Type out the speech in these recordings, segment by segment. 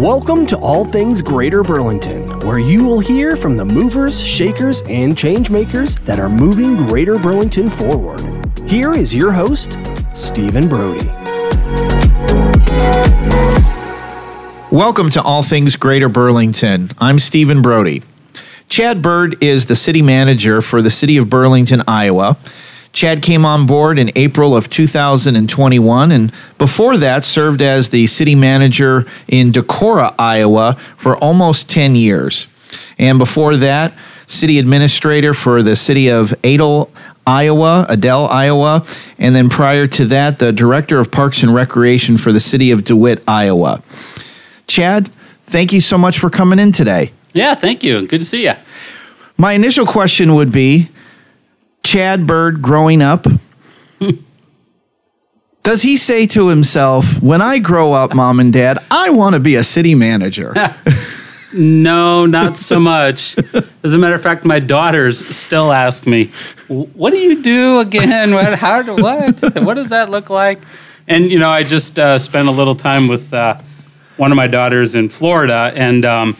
Welcome to All Things Greater Burlington, where you will hear from the movers, shakers, and changemakers that are moving Greater Burlington forward. Here is your host, Stephen Brody. Welcome to All Things Greater Burlington. I'm Stephen Brody. Chad Bird is the city manager for the city of Burlington, Iowa. Chad came on board in April of 2021 and before that served as the city manager in Decorah, Iowa for almost 10 years. And before that, city administrator for the city of Adel, Iowa, Adel, Iowa, and then prior to that, the director of Parks and Recreation for the city of DeWitt, Iowa. Chad, thank you so much for coming in today. Yeah, thank you. Good to see you. My initial question would be Chad Bird growing up, does he say to himself, when I grow up, mom and dad, I want to be a city manager? no, not so much. As a matter of fact, my daughters still ask me, "What do you do again? What? How? What? What does that look like?" And you know, I just uh, spent a little time with uh, one of my daughters in Florida, and um,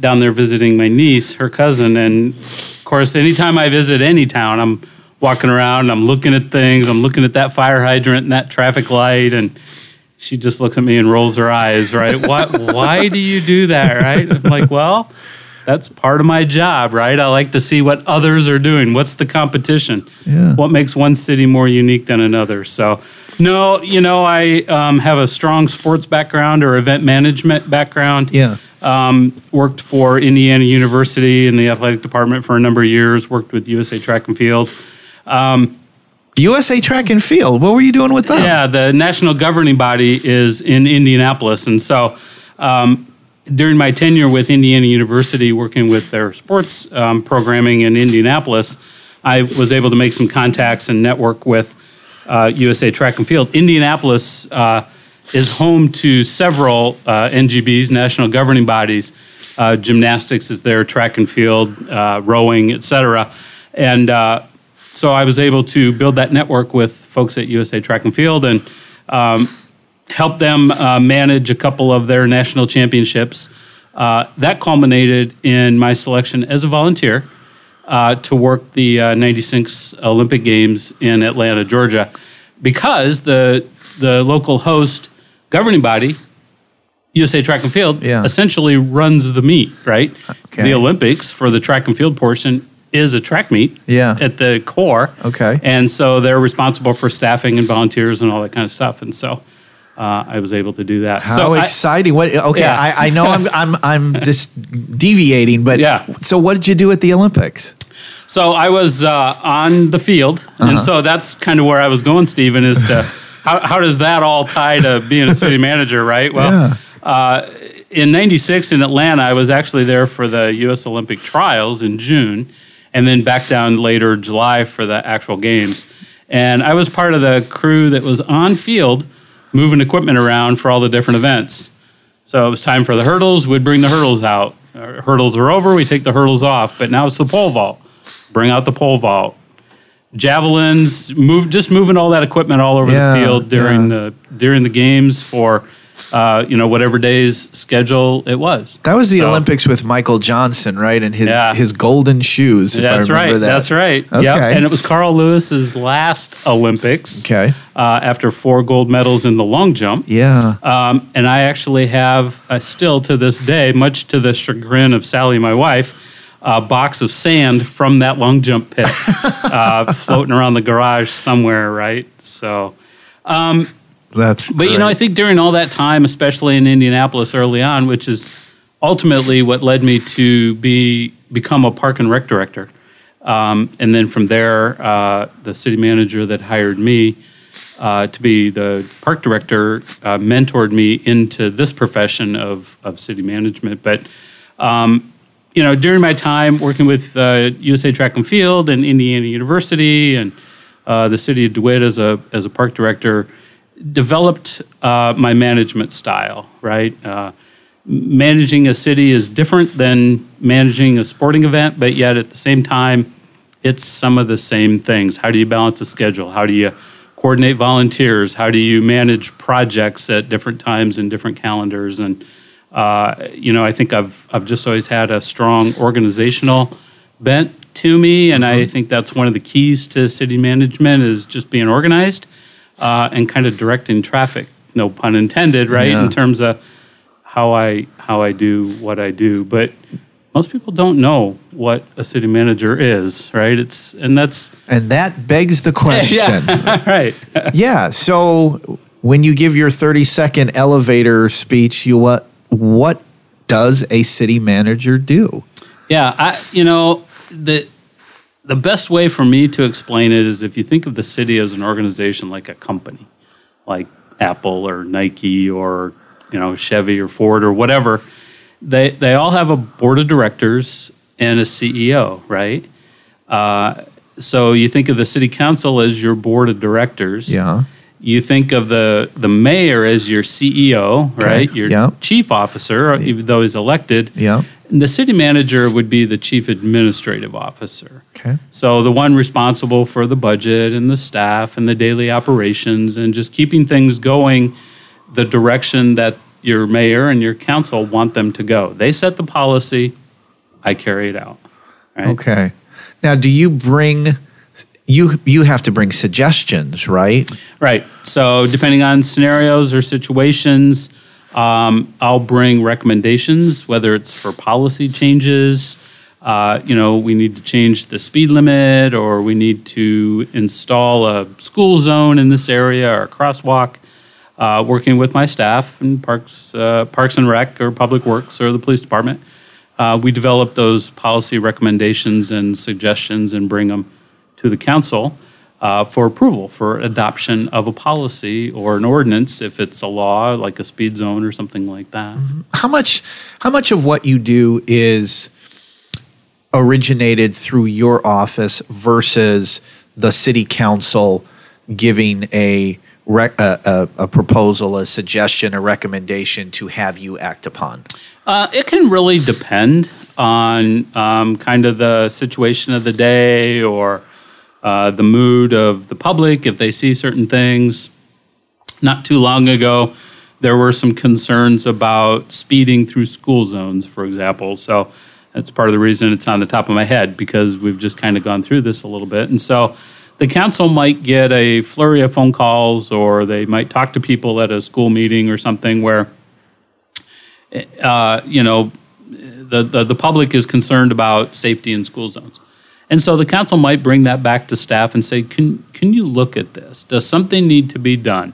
down there visiting my niece, her cousin, and of course, anytime I visit any town, I'm walking around, I'm looking at things, I'm looking at that fire hydrant and that traffic light, and she just looks at me and rolls her eyes, right? why, why do you do that, right? I'm like, well, that's part of my job, right? I like to see what others are doing. What's the competition? Yeah. What makes one city more unique than another? So, no, you know, I um, have a strong sports background or event management background. Yeah. Um, worked for Indiana University in the athletic department for a number of years. Worked with USA Track and Field. USA Track and Field, what were you doing with them? Yeah, the national governing body is in Indianapolis, and so um, during my tenure with Indiana University, working with their sports um, programming in Indianapolis, I was able to make some contacts and network with uh, USA Track and Field. Indianapolis uh, is home to several uh, NGBs, national governing bodies. Uh, gymnastics is there, track and field, uh, rowing, et cetera. And uh, so I was able to build that network with folks at USA Track and Field and um, help them uh, manage a couple of their national championships. Uh, that culminated in my selection as a volunteer to work the uh, 96 Olympic Games in Atlanta, Georgia, because the, the local host governing body, USA Track and Field, Yeah. essentially runs the meet, right? Okay. The Olympics for the track and field portion is a track meet Yeah. at the core. Okay. And so they're responsible for staffing and volunteers and all that kind of stuff. And so uh, I was able to do that. How so I- exciting! What? Okay, Yeah. I, I know I'm I'm I'm just deviating, but Yeah. So what did you do at the Olympics? So I was uh, on the field, Uh-huh. and so that's kind of where I was going, Stephen. Is to how, how does that all tie to being a city manager, right? Well, Yeah. uh, in '96 in Atlanta, I was actually there for the U.S. Olympic trials in June, and then back down later July for the actual games. And I was part of the crew that was on field, moving equipment around for all the different events. So it was time for the hurdles. We'd bring the hurdles out. Our hurdles are over. We take the hurdles off. But now it's the pole vault. Bring out the pole vault. Javelins. Move. Just moving all that equipment all over Yeah, the field during yeah. the during the games for, uh, you know, whatever day's schedule it was. That was the So- Olympics with Michael Johnson, right? And his Yeah. his golden shoes. That's I remember right. That. That's right. Okay. Yep. And it was Carl Lewis's last Olympics. Okay. Uh, after four gold medals in the long jump. Yeah. Um, and I actually have, uh, still to this day, much to the chagrin of Sally, my wife, a box of sand from that long jump pit uh, floating around the garage somewhere, right? So, That's. but you know, I think during all that time, especially in Indianapolis early on, which is ultimately what led me to be become a park and rec director, um, and then from there, uh, the city manager that hired me uh, to be the park director uh, mentored me into this profession of of city management. But um, you know, during my time working with uh, USA Track and Field and Indiana University and uh, the city of DeWitt as a as a park director, developed uh, my management style. Right, uh, managing a city is different than managing a sporting event, but yet at the same time, it's some of the same things. How do you balance a schedule? How do you coordinate volunteers? How do you manage projects at different times and different calendars? And Uh, you know, I think I've I've just always had a strong organizational bent to me, and I think that's one of the keys to city management is just being organized uh, and kind of directing traffic. No pun intended, right? Yeah. In terms of how I how I do what I do, but most people don't know what a city manager is, right? It's and that's And that begs the question. right. yeah. So when you give your 30 second elevator speech, you what what does a city manager do? Yeah, I you know the the best way for me to explain it is if you think of the city as an organization like a company, like Apple or Nike or you know Chevy or Ford or whatever. They they all have a board of directors and a CEO, right? Uh, so you think of the city council as your board of directors. Yeah. You think of the the mayor as your CEO, right? Your yeah. chief officer, even though he's elected. Yeah. And the city manager would be the chief administrative officer. Okay. So the one responsible for the budget and the staff and the daily operations and just keeping things going the direction that your mayor and your council want them to go. They set the policy, I carry it out. Right? Okay. Now, do you bring you you have to bring suggestions, right? Right. So depending on scenarios or situations, um, I'll bring recommendations, whether it's for policy changes. Uh, you know, we need to change the speed limit, or we need to install a school zone in this area or a crosswalk. Uh, working with my staff and Parks, uh, Parks and Rec, or Public Works, or the Police Department, uh, we develop those policy recommendations and suggestions and bring them to the council uh, for approval for adoption of a policy or an ordinance if it's a law like a speed zone or something like that. How much how much of what you do is originated through your office versus the city council giving a rec, a, a, a proposal, a suggestion, a recommendation to have you act upon? Uh, it can really depend on um, kind of the situation of the day or uh, the mood of the public if they see certain things. Not too long ago, there were some concerns about speeding through school zones, for example. So that's part of the reason it's on the top of my head because we've just kind of gone through this a little bit. And so the council might get a flurry of phone calls or they might talk to people at a school meeting or something where uh, you know, the, the, the public is concerned about safety in school zones. And so the council might bring that back to staff and say, can, can you look at this? Does something need to be done?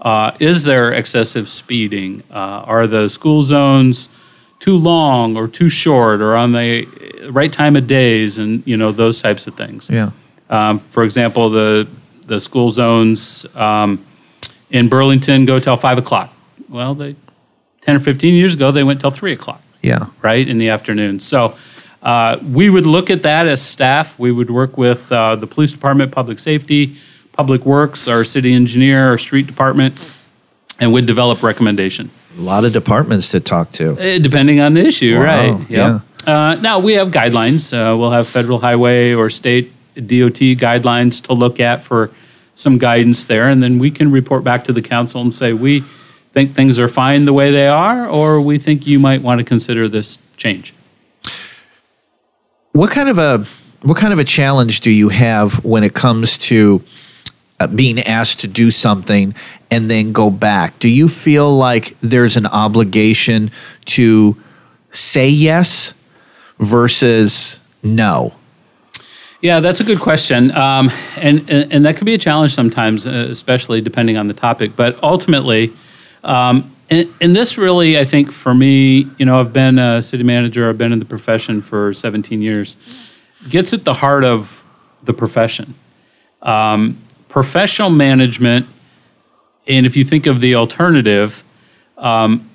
Uh, is there excessive speeding? Uh, are the school zones too long or too short or on the right time of days and, you know, those types of things. Yeah. Um, for example, the, the school zones um, in Burlington go till five o'clock. Well, they, 10 or 15 years ago, they went till three o'clock Yeah. right in the afternoon. So uh, we would look at that as staff. We would work with uh, the police department, public safety, public works, our city engineer, our street department, and would develop recommendation A lot of departments to talk to. Eh, depending on the issue, Wow, right? Yep. Uh, now we have guidelines. Uh, we'll have federal highway or state DOT guidelines to look at for some guidance there, and then we can report back to the council and say we think things are fine the way they are, or we think you might want to consider this change. What kind of a what kind of a challenge do you have when it comes to uh, being asked to do something and then go back? Do you feel like there's an obligation to say yes versus no? Yeah, that's a good question, um, and, and and that could be a challenge sometimes, uh, especially depending on the topic. But ultimately, um, and, and this really, I think, for me, you know, I've been a city manager, I've been in the profession for 17 years, gets at the heart of the profession. Um, professional management, and if you think of the alternative, um,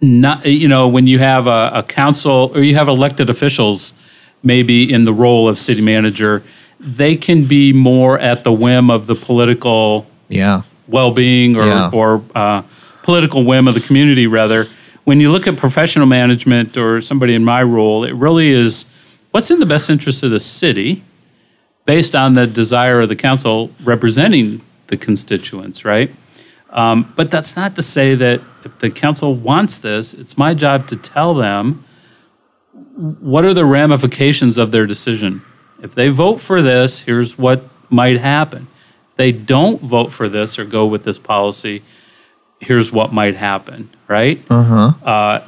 not you know when you have a, a council or you have elected officials maybe in the role of city manager they can be more at the whim of the political Yeah. well-being or, Yeah. or uh, political whim of the community rather when you look at professional management or somebody in my role it really is what's in the best interest of the city based on the desire of the council representing the constituents right Um, but that's not to say that if the council wants this, it's my job to tell them what are the ramifications of their decision. If they vote for this, here's what might happen. They don't vote for this or go with this policy, here's what might happen, right? Uh-huh.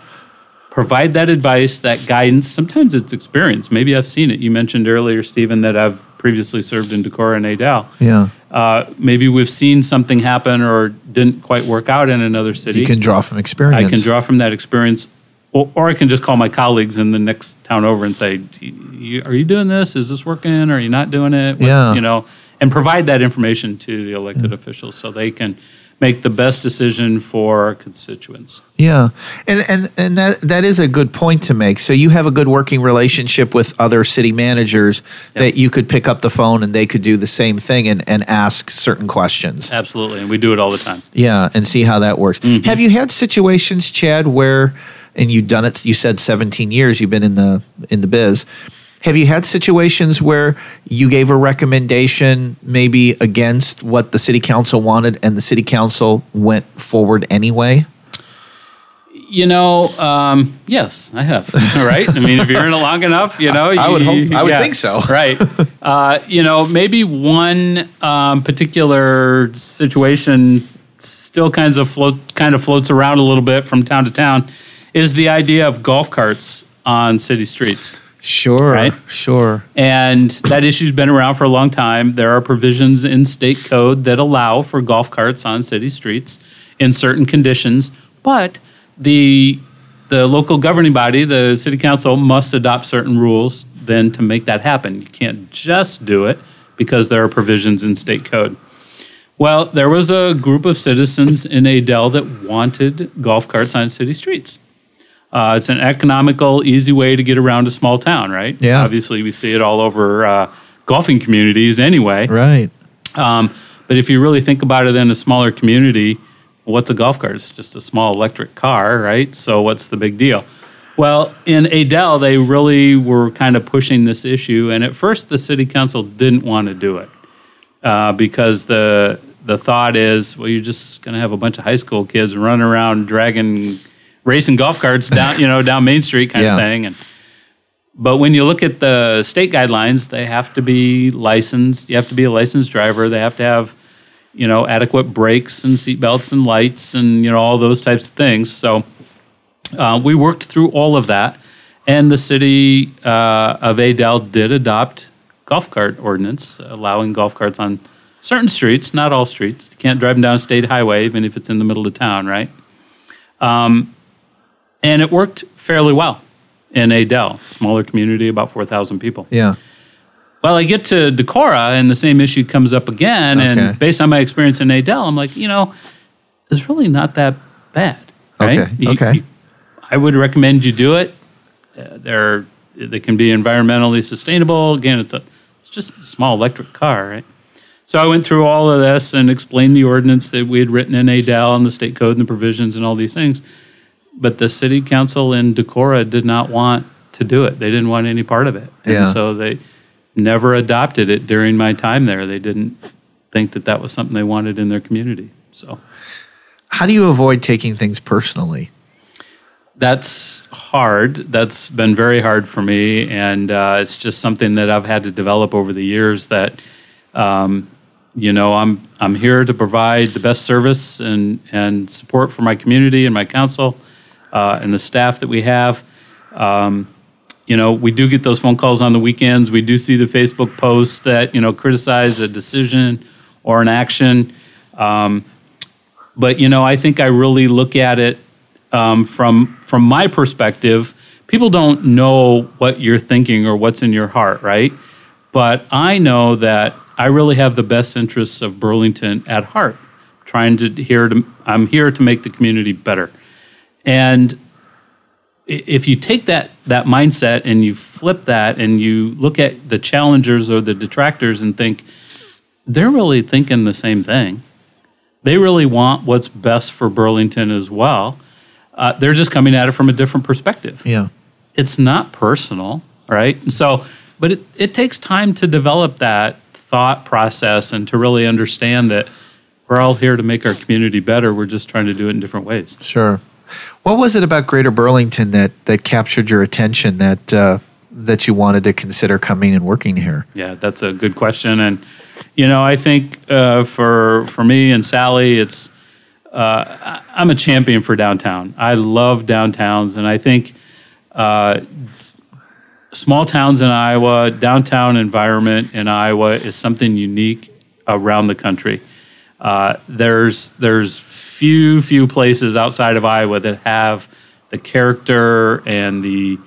provide that advice, that guidance. Sometimes it's experience. Maybe I've seen it. You mentioned earlier, Stephen, that I've previously served in Decorah and Adel. Yeah. Uh, maybe we've seen something happen or didn't quite work out in another city. You can draw from experience. I can draw from that experience, or, or I can just call my colleagues in the next town over and say, "Are you doing this? Is this working? Are you not doing it?" What's- Yeah. you know, and provide that information to the elected officials so they can make the best decision for our constituents. Yeah, and and and that that is a good point to make. So you have a good working relationship with other city managers that you could pick up the phone and they could do the same thing and and ask certain questions. Absolutely, and we do it all the time. Yeah, and see how that works. Mm-hmm. Have you had situations, Chad, where and you've done it? You said seventeen years. You've been in the in the biz. Have you had situations where you gave a recommendation maybe against what the city council wanted and the city council went forward anyway? You know, um, yes, I have. right? I mean, if you're in it long enough, you know, I would you- hope- I would think so. right? Uh, you know, maybe one um, particular situation still kinds of float, kind of floats around a little bit from town to town, is the idea of golf carts on city streets. Sure, Right? sure. And that issue's been around for a long time. There are provisions in state code that allow for golf carts on city streets in certain conditions, but the the local governing body, the city council, must adopt certain rules then to make that happen. You can't just do it because there are provisions in state code. Well, there was a group of citizens in Adel that wanted golf carts on city streets. Uh, it's an economical, easy way to get around a small town, right? Yeah. Obviously, we see it all over uh, golfing communities anyway. Right. Um, but if you really think about it in a smaller community, what's a golf cart? It's just a small electric car, right? So what's the big deal? Well, in Adel, they really were kind of pushing this issue, and at first the city council didn't want to do it uh, because the the thought is, well, you're just going to have a bunch of high school kids running around dragging, racing golf carts down, you know, down Main Street kind Yeah. of thing, and but when you look at the state guidelines, they have to be licensed. You have to be a licensed driver. They have to have, you know, adequate brakes and seatbelts and lights and you know all those types of things. So uh, we worked through all of that, and the city uh, of Adel did adopt golf cart ordinance, allowing golf carts on certain streets, not all streets. You can't drive them down a state highway, even if it's in the middle of town, right? Um, and it worked fairly well in Adel, smaller community, about 4,000 people. Yeah. Well, I get to Decorah and the same issue comes up again. Okay. And based on my experience in Adel, I'm like, you know, it's really not that bad. Right? Okay, You- okay. you- I would recommend you do it. Uh, they're, they can be environmentally sustainable. Again, it's, a, it's just a small electric car, right? So I went through all of this and explained the ordinance that we had written in Adel and the state code and the provisions and all these things. But the city council in Decorah did not want to do it. They didn't want any part of it. And Yeah. so they never adopted it during my time there. They didn't think that that was something they wanted in their community. So How do you avoid taking things personally? that's hard. That's been very hard for me. And uh, it's just something that I've had to develop over the years that, um, you know, I'm, I'm here to provide the best service and, and support for my community and my council uh, and the staff that we have. Um, you know, we do get those phone calls on the weekends. We do see the Facebook posts that, you know, criticize a decision or an action. Um, but, you know, I think I really look at it um, from from my perspective, people don't know what you're thinking or what's in your heart, right? But I know that I really have the best interests of Burlington at heart. Trying to here to I'm here to make the community better, and if you take that that mindset and you flip that and you look at the challengers or the detractors and think they're really thinking the same thing. They really want what's best for Burlington as well. Uh, they're just coming at it from a different perspective. Yeah. It's not personal, right? So, but it, it takes time to develop that thought process and to really understand that we're all here to make our community better. We're just trying to do it in different ways. Sure. What was it about Greater Burlington that that captured your attention that uh, that you wanted to consider coming and working here? Yeah, that's a good question, and you know, I think uh, for for me and Sally, it's uh, I'm a champion for downtown. I love downtowns, and I think uh, small towns in Iowa, downtown environment in Iowa is something unique around the country. Uh, there's there's few few places outside of Iowa that have the character and the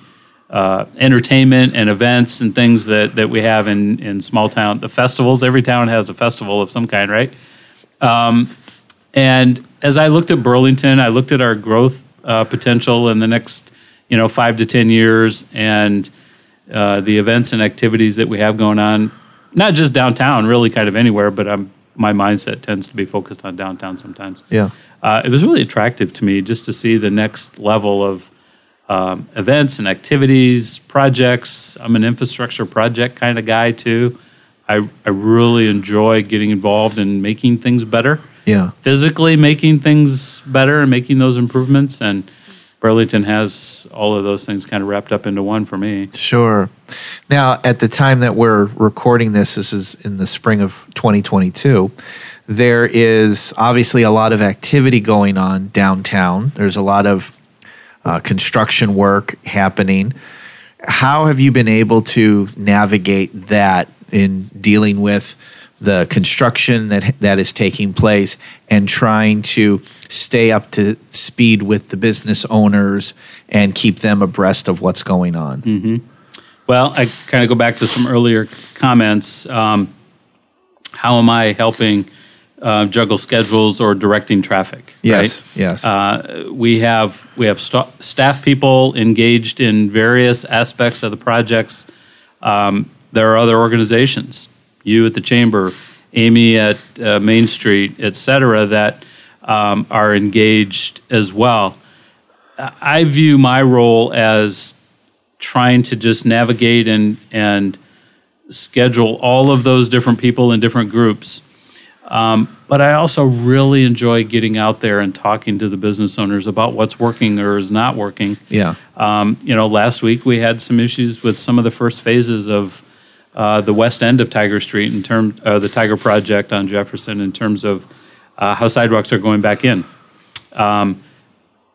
uh, entertainment and events and things that, that we have in, in small town. The festivals, every town has a festival of some kind, right? Um, and as I looked at Burlington, I looked at our growth uh, potential in the next, you know, five to ten years, and uh, the events and activities that we have going on, not just downtown, really kind of anywhere, but I'm, my mindset tends to be focused on downtown sometimes. Yeah. Uh, it was really attractive to me just to see the next level of um, events and activities, projects. I'm an infrastructure project kind of guy too. I, I really enjoy getting involved in making things better, Yeah. physically making things better and making those improvements. And Burlington has all of those things kind of wrapped up into one for me. Sure. Now, at the time that we're recording this, this is in the spring of 2022. There is obviously a lot of activity going on downtown. There's a lot of uh, construction work happening. How have you been able to navigate that in dealing with the construction that that is taking place and trying to stay up to speed with the business owners and keep them abreast of what's going on? Well, I kind of go back to some earlier comments. Um, how am I helping uh, juggle schedules or directing traffic? Yes, right? yes. Uh, we have we have sta- staff people engaged in various aspects of the projects. Um, there are other organizations, you at the chamber, Amy at uh, Main Street, et cetera, that um, are engaged as well. I view my role as trying to just navigate and and schedule all of those different people in different groups. Um, but I also really enjoy getting out there and talking to the business owners about what's working or is not working. yeah. Um, you know, last week we had some issues with some of the first phases of uh, the west end of Tiger Street in terms uh, the Tiger Project on Jefferson in terms of uh, how sidewalks are going back in. Um,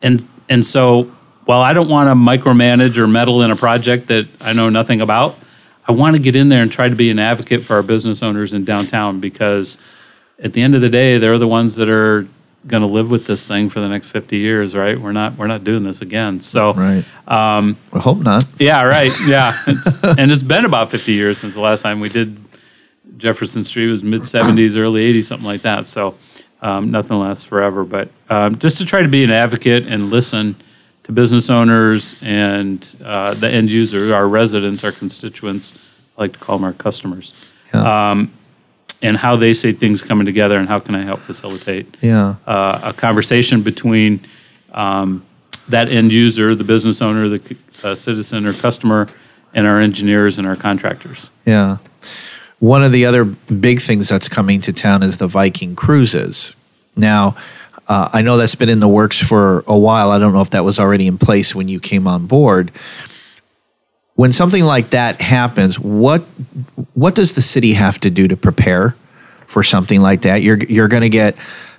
and and so while I don't want to micromanage or meddle in a project that I know nothing about, I want to get in there and try to be an advocate for our business owners in downtown because at the end of the day, they're the ones that are going to live with this thing for the next 50 years, right? We're not we're not doing this again. So Right. Um, I hope not. yeah, right. Yeah. It's, and it's been about 50 years since the last time we did Jefferson Street was mid 70s, early 80s, something like that. So um, nothing lasts forever. But um, just to try to be an advocate and listen to business owners and uh, the end user, our residents, our constituents, I like to call them our customers, Yeah. Um, and how they see things coming together and how can I help facilitate yeah. uh, a conversation between um, that end user, the business owner, the uh, citizen or customer, and our engineers and our contractors. Yeah. One of the other big things that's coming to town is the Viking cruises. Now, uh, I know that's been in the works for a while. I don't know if that was already in place when you came on board. When something like that happens, what what does the city have to do to prepare for something like that? You're you're going to get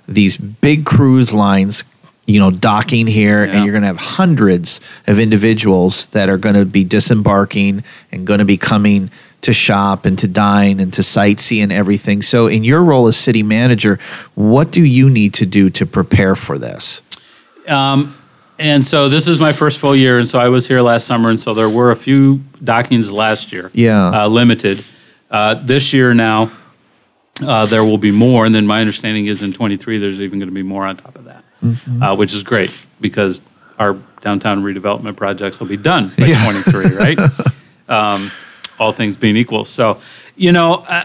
these big cruise lines, you know, docking here, Yeah. and you're going to have hundreds of individuals that are going to be disembarking and going to be coming to shop and to dine and to sightsee and everything. So, in your role as city manager, what do you need to do to prepare for this? Um, And so this is my first full year, and so I was here last summer, and so there were a few dockings last year. Yeah. Uh, limited. Uh, this year now, uh, there will be more, and then my understanding is in 23 there's even going to be more on top of that, uh, which is great because our downtown redevelopment projects will be done by Yeah. 23, right? um, all things being equal. So, you know, uh,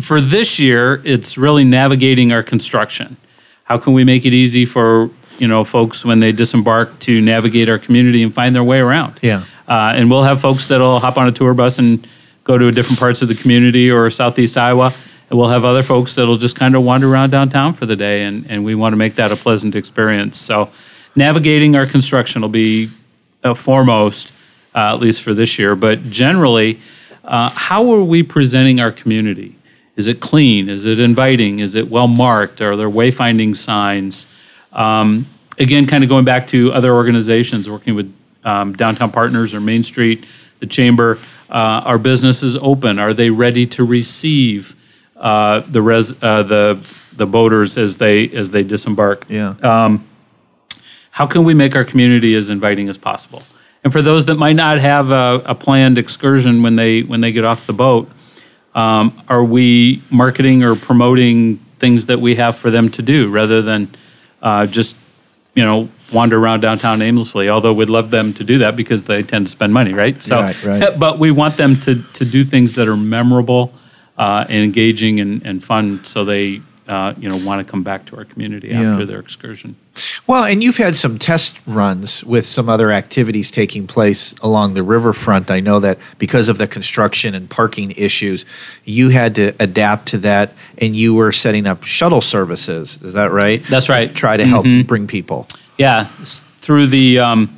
for this year, it's really navigating our construction. How can we make it easy for you know folks when they disembark to navigate our community and find their way around? Yeah. Uh, and we'll have folks that'll hop on a tour bus and go to different parts of the community or Southeast Iowa. And we'll have other folks that'll just kind of wander around downtown for the day, and, and we want to make that a pleasant experience. So, navigating our construction will be uh, foremost, uh, at least for this year. But generally, uh, how are we presenting our community? Is it clean? Is it inviting? Is it well marked? Are there wayfinding signs? Um, again, kind of going back to other organizations working with um, downtown partners or Main Street, the chamber. Uh, our businesses open? Are they ready to receive uh, the res uh, the the boaters as they as they disembark? Yeah. how can we make our community as inviting as possible? And for those that might not have a, a planned excursion when they when they get off the boat, um, are we marketing or promoting things that we have for them to do rather than uh, just you know wander around downtown aimlessly? Although we'd love them to do that because they tend to spend money, right? So, Right, right. but we want them to to do things that are memorable uh, and engaging and, and fun, so they uh, you know want to come back to our community Yeah. after their excursion. Well, and you've had some test runs with some other activities taking place along the riverfront. I know that because of the construction and parking issues, you had to adapt to that and you were setting up shuttle services. Is that right? That's right. Mm-hmm. Try to help bring people. Yeah, through the um,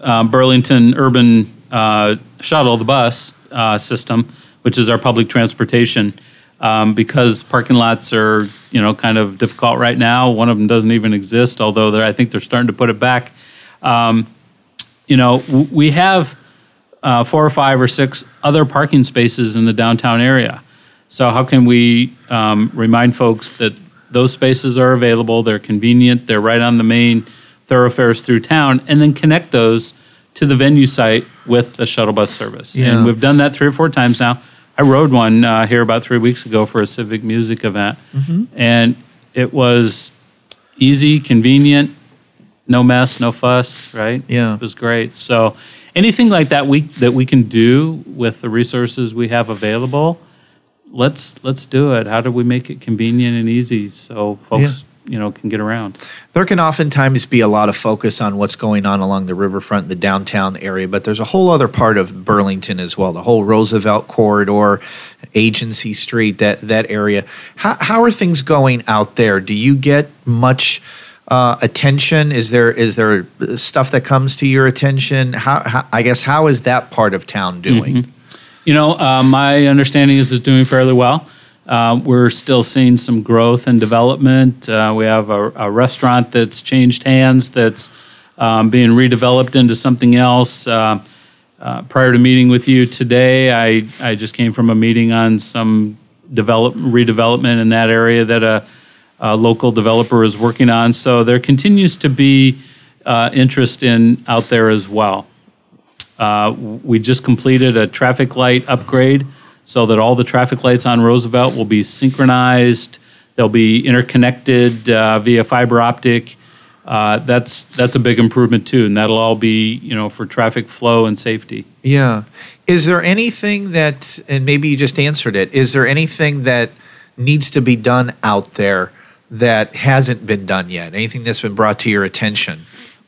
uh, Burlington Urban uh, Shuttle, the bus uh, system, which is our public transportation. Um, because parking lots are, you know, kind of difficult right now. One of them doesn't even exist, although I think they're starting to put it back. Um, you know, w- we have uh, four or five or six other parking spaces in the downtown area. So how can we um, remind folks that those spaces are available, they're convenient, they're right on the main thoroughfares through town, and then connect those to the venue site with the shuttle bus service. Yeah. And we've done that three or four times now. I rode one uh, here about three weeks ago for a civic music event, and it was easy, convenient, no mess, no fuss, right? Yeah. It was great. So anything like that we that we can do with the resources we have available, let's let's do it. How do we make it convenient and easy so folks, you know, can get around? There can oftentimes be a lot of focus on what's going on along the riverfront, the downtown area, but there's a whole other part of Burlington as well, the whole Roosevelt corridor, Agency Street, that that area. How, how are things going out there? Do you get much uh, attention? Is there is there stuff that comes to your attention? How, how I guess how is that part of town doing? You know, uh, my understanding is it's doing fairly well. Uh, we're still seeing some growth and development. Uh, we have a, a restaurant that's changed hands, that's um, being redeveloped into something else. Uh, uh, prior to meeting with you today, I, I just came from a meeting on some develop, redevelopment in that area that a, a local developer is working on. So there continues to be uh, interest in out there as well. Uh, we just completed a traffic light upgrade so that all the traffic lights on Roosevelt will be synchronized. They'll be interconnected uh, via fiber optic. Uh, that's that's a big improvement too, and that'll all be you know for traffic flow and safety. Yeah. Is there anything that, and maybe you just answered it, is there anything that needs to be done out there that hasn't been done yet? Anything that's been brought to your attention?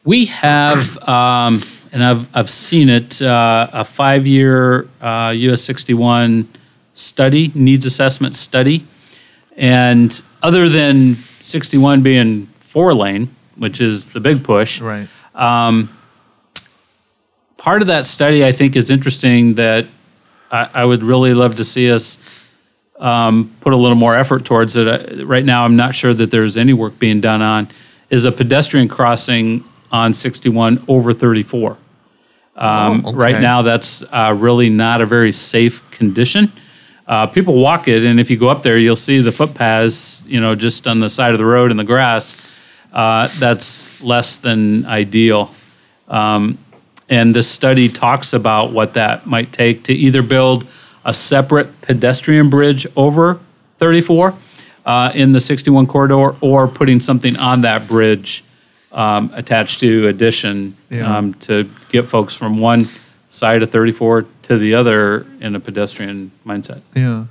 We have, um, and I've, I've seen it, uh, a five year uh, US 61 study, needs assessment study. And other than 61 being four lane, which is the big push, Right. part of that study I think is interesting that I, I would really love to see us um, put a little more effort towards it. Uh, right now, I'm not sure that there's any work being done on is a pedestrian crossing on 61 over 34. Um, Oh, okay. Right now, that's uh, really not a very safe condition. Uh, people walk it, and if you go up there, you'll see the footpaths, you know, just on the side of the road in the grass. Uh, that's less than ideal. Um, and this study talks about what that might take to either build a separate pedestrian bridge over 34 uh, in the 61 corridor or putting something on that bridge um, attached to addition Yeah. um, to get folks from one side of 34 to the other in a pedestrian mindset. Yeah.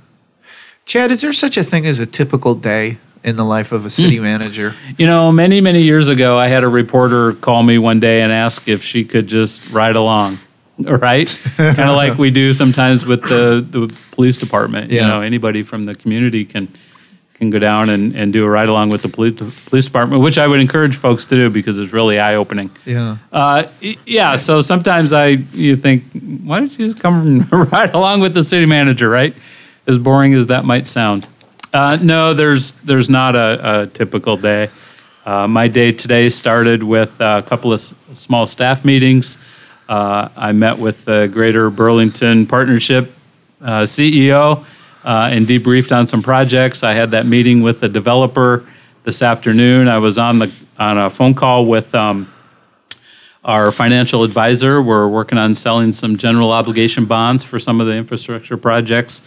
Chad, is there such a thing as a typical day in the life of a city manager? You know, many, many years ago, I had a reporter call me one day and ask if she could just ride along. right? kind of like we do sometimes with the, the police department. Yeah. You know, anybody from the community can can go down and, and do a ride along with the police, police department, which I would encourage folks to do because it's really eye opening. Yeah. Uh, yeah. So sometimes I you think, why don't you just come ride along with the city manager, right? As boring as that might sound. Uh, no, there's there's not a, a typical day. Uh, my day today started with a couple of s- small staff meetings. Uh, I met with the Greater Burlington Partnership uh, CEO uh, and debriefed on some projects. I had that meeting with the developer this afternoon. I was on the on a phone call with. Um, our financial advisor. We're working on selling some general obligation bonds for some of the infrastructure projects.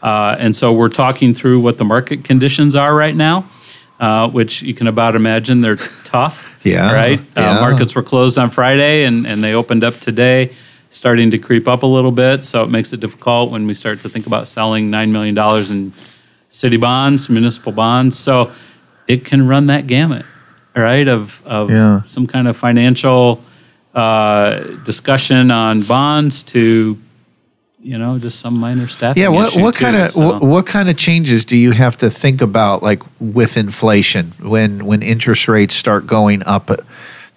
Uh, and so we're talking through what the market conditions are right now, uh, which you can about imagine they're tough. Yeah, Right? yeah. Uh, markets were closed on Friday and, and they opened up today, starting to creep up a little bit. So it makes it difficult when we start to think about selling $9 million in city bonds, municipal bonds. So it can run that gamut, right? Of, of Yeah. some kind of financial uh, discussion on bonds to, you know, just some minor staffing Yeah, what what too, kind of so. what, what kind of changes do you have to think about, like with inflation, when when interest rates start going up?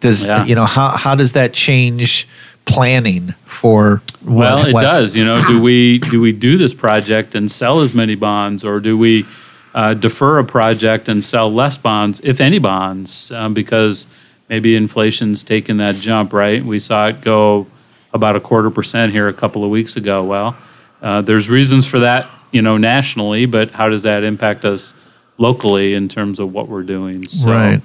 Does Yeah. you know how how does that change planning for? Well, it does. You know, do we do we do this project and sell as many bonds, or do we uh, defer a project and sell less bonds, if any bonds, um, because maybe inflation's taken that jump, right? We saw it go about a quarter percent here a couple of weeks ago. Well, uh, there's reasons for that, you know, nationally, but how does that impact us locally in terms of what we're doing? So, Right.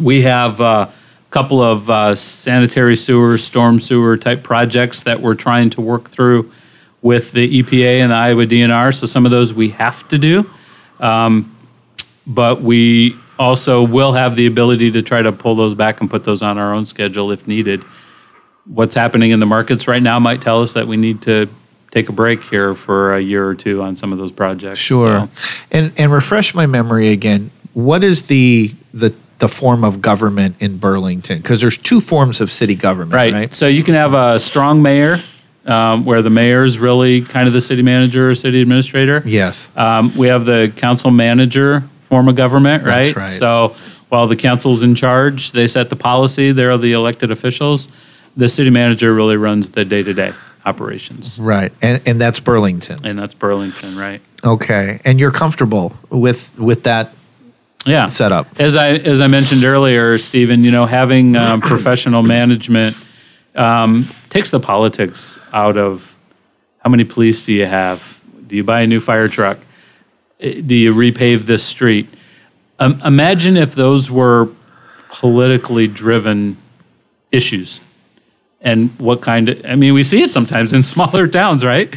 we have a couple of uh, sanitary sewer, storm sewer type projects that we're trying to work through with the EPA and the Iowa DNR. So some of those we have to do, um, but we also will have the ability to try to pull those back and put those on our own schedule if needed. What's happening in the markets right now might tell us that we need to take a break here for a year or two on some of those projects. Sure. So- And and refresh my memory again. What is the the the form of government in Burlington? Because there's two forms of city government, right? Right. So you can have a strong mayor, um, where the mayor is really kind of the city manager or city administrator. Yes. Um, we have the council manager form of government, That's right? right. So while the council's in charge, they set the policy. They're the elected officials. The city manager really runs the day-to-day operations, Right. And and that's Burlington. and that's Burlington, right? Okay. And you're comfortable with with that Yeah. setup. As I as I mentioned earlier, Stephen, you know, having um, professional management um, takes the politics out of how many police do you have? Do you buy a new fire truck? Eh, Do you repave this street? Um, imagine if those were politically driven issues, and what kind of? I mean, we see it sometimes in smaller towns, right?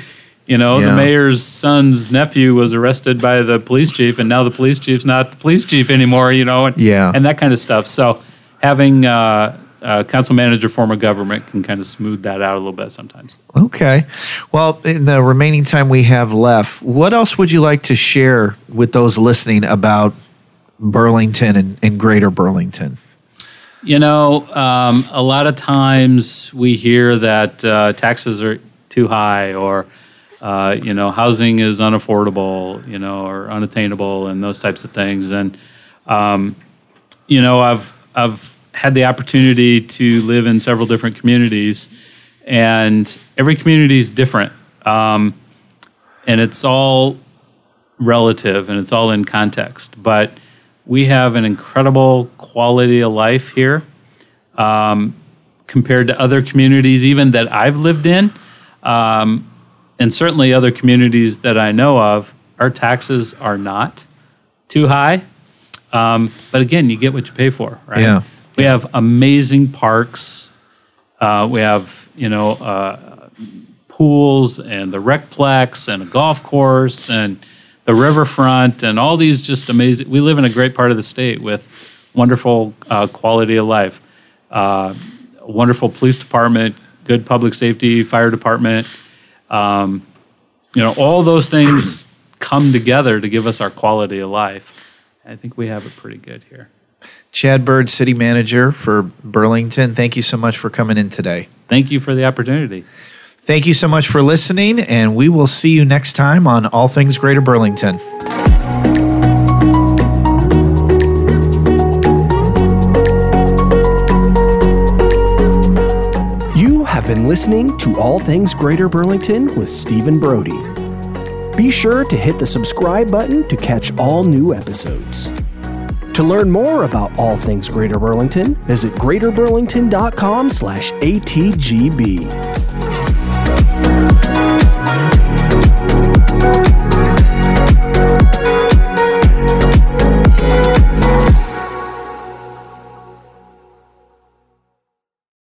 You know, Yeah. the mayor's son's nephew was arrested by the police chief, and now the police chief's not the police chief anymore. You know, and, Yeah. and that kind of stuff. So having uh, a council manager form of government can kind of smooth that out a little bit sometimes. Okay. Well, in the remaining time we have left, what else would you like to share with those listening about Burlington and, and greater Burlington? You know, um, a lot of times we hear that uh, taxes are too high or, uh, you know, housing is unaffordable, you know, or unattainable and those types of things. And, um, you know, I've, I've had the opportunity to live in several different communities and every community is different. Um, and it's all relative and it's all in context. But we have an incredible quality of life here um, compared to other communities, even that I've lived in, um, and certainly other communities that I know of. Our taxes are not too high. Um, but again, you get what you pay for, right? Yeah. We have amazing parks. Uh, we have, you know, uh, pools and the recplex and a golf course and the riverfront and all these just amazing. We live in a great part of the state with wonderful uh, quality of life, uh, wonderful police department, good public safety, fire department. Um, you know, all those things come together to give us our quality of life. I think we have it pretty good here. Chad Bird, City Manager for Burlington, thank you so much for coming in today. thank you for the opportunity. Thank you so much for listening, and we will see you next time on All Things Greater Burlington. Been listening to All Things Greater Burlington with Stephen Brody. Be sure to hit the subscribe button to catch all new episodes. To learn more about all things Greater Burlington, visit greaterburlington.com slash ATGB.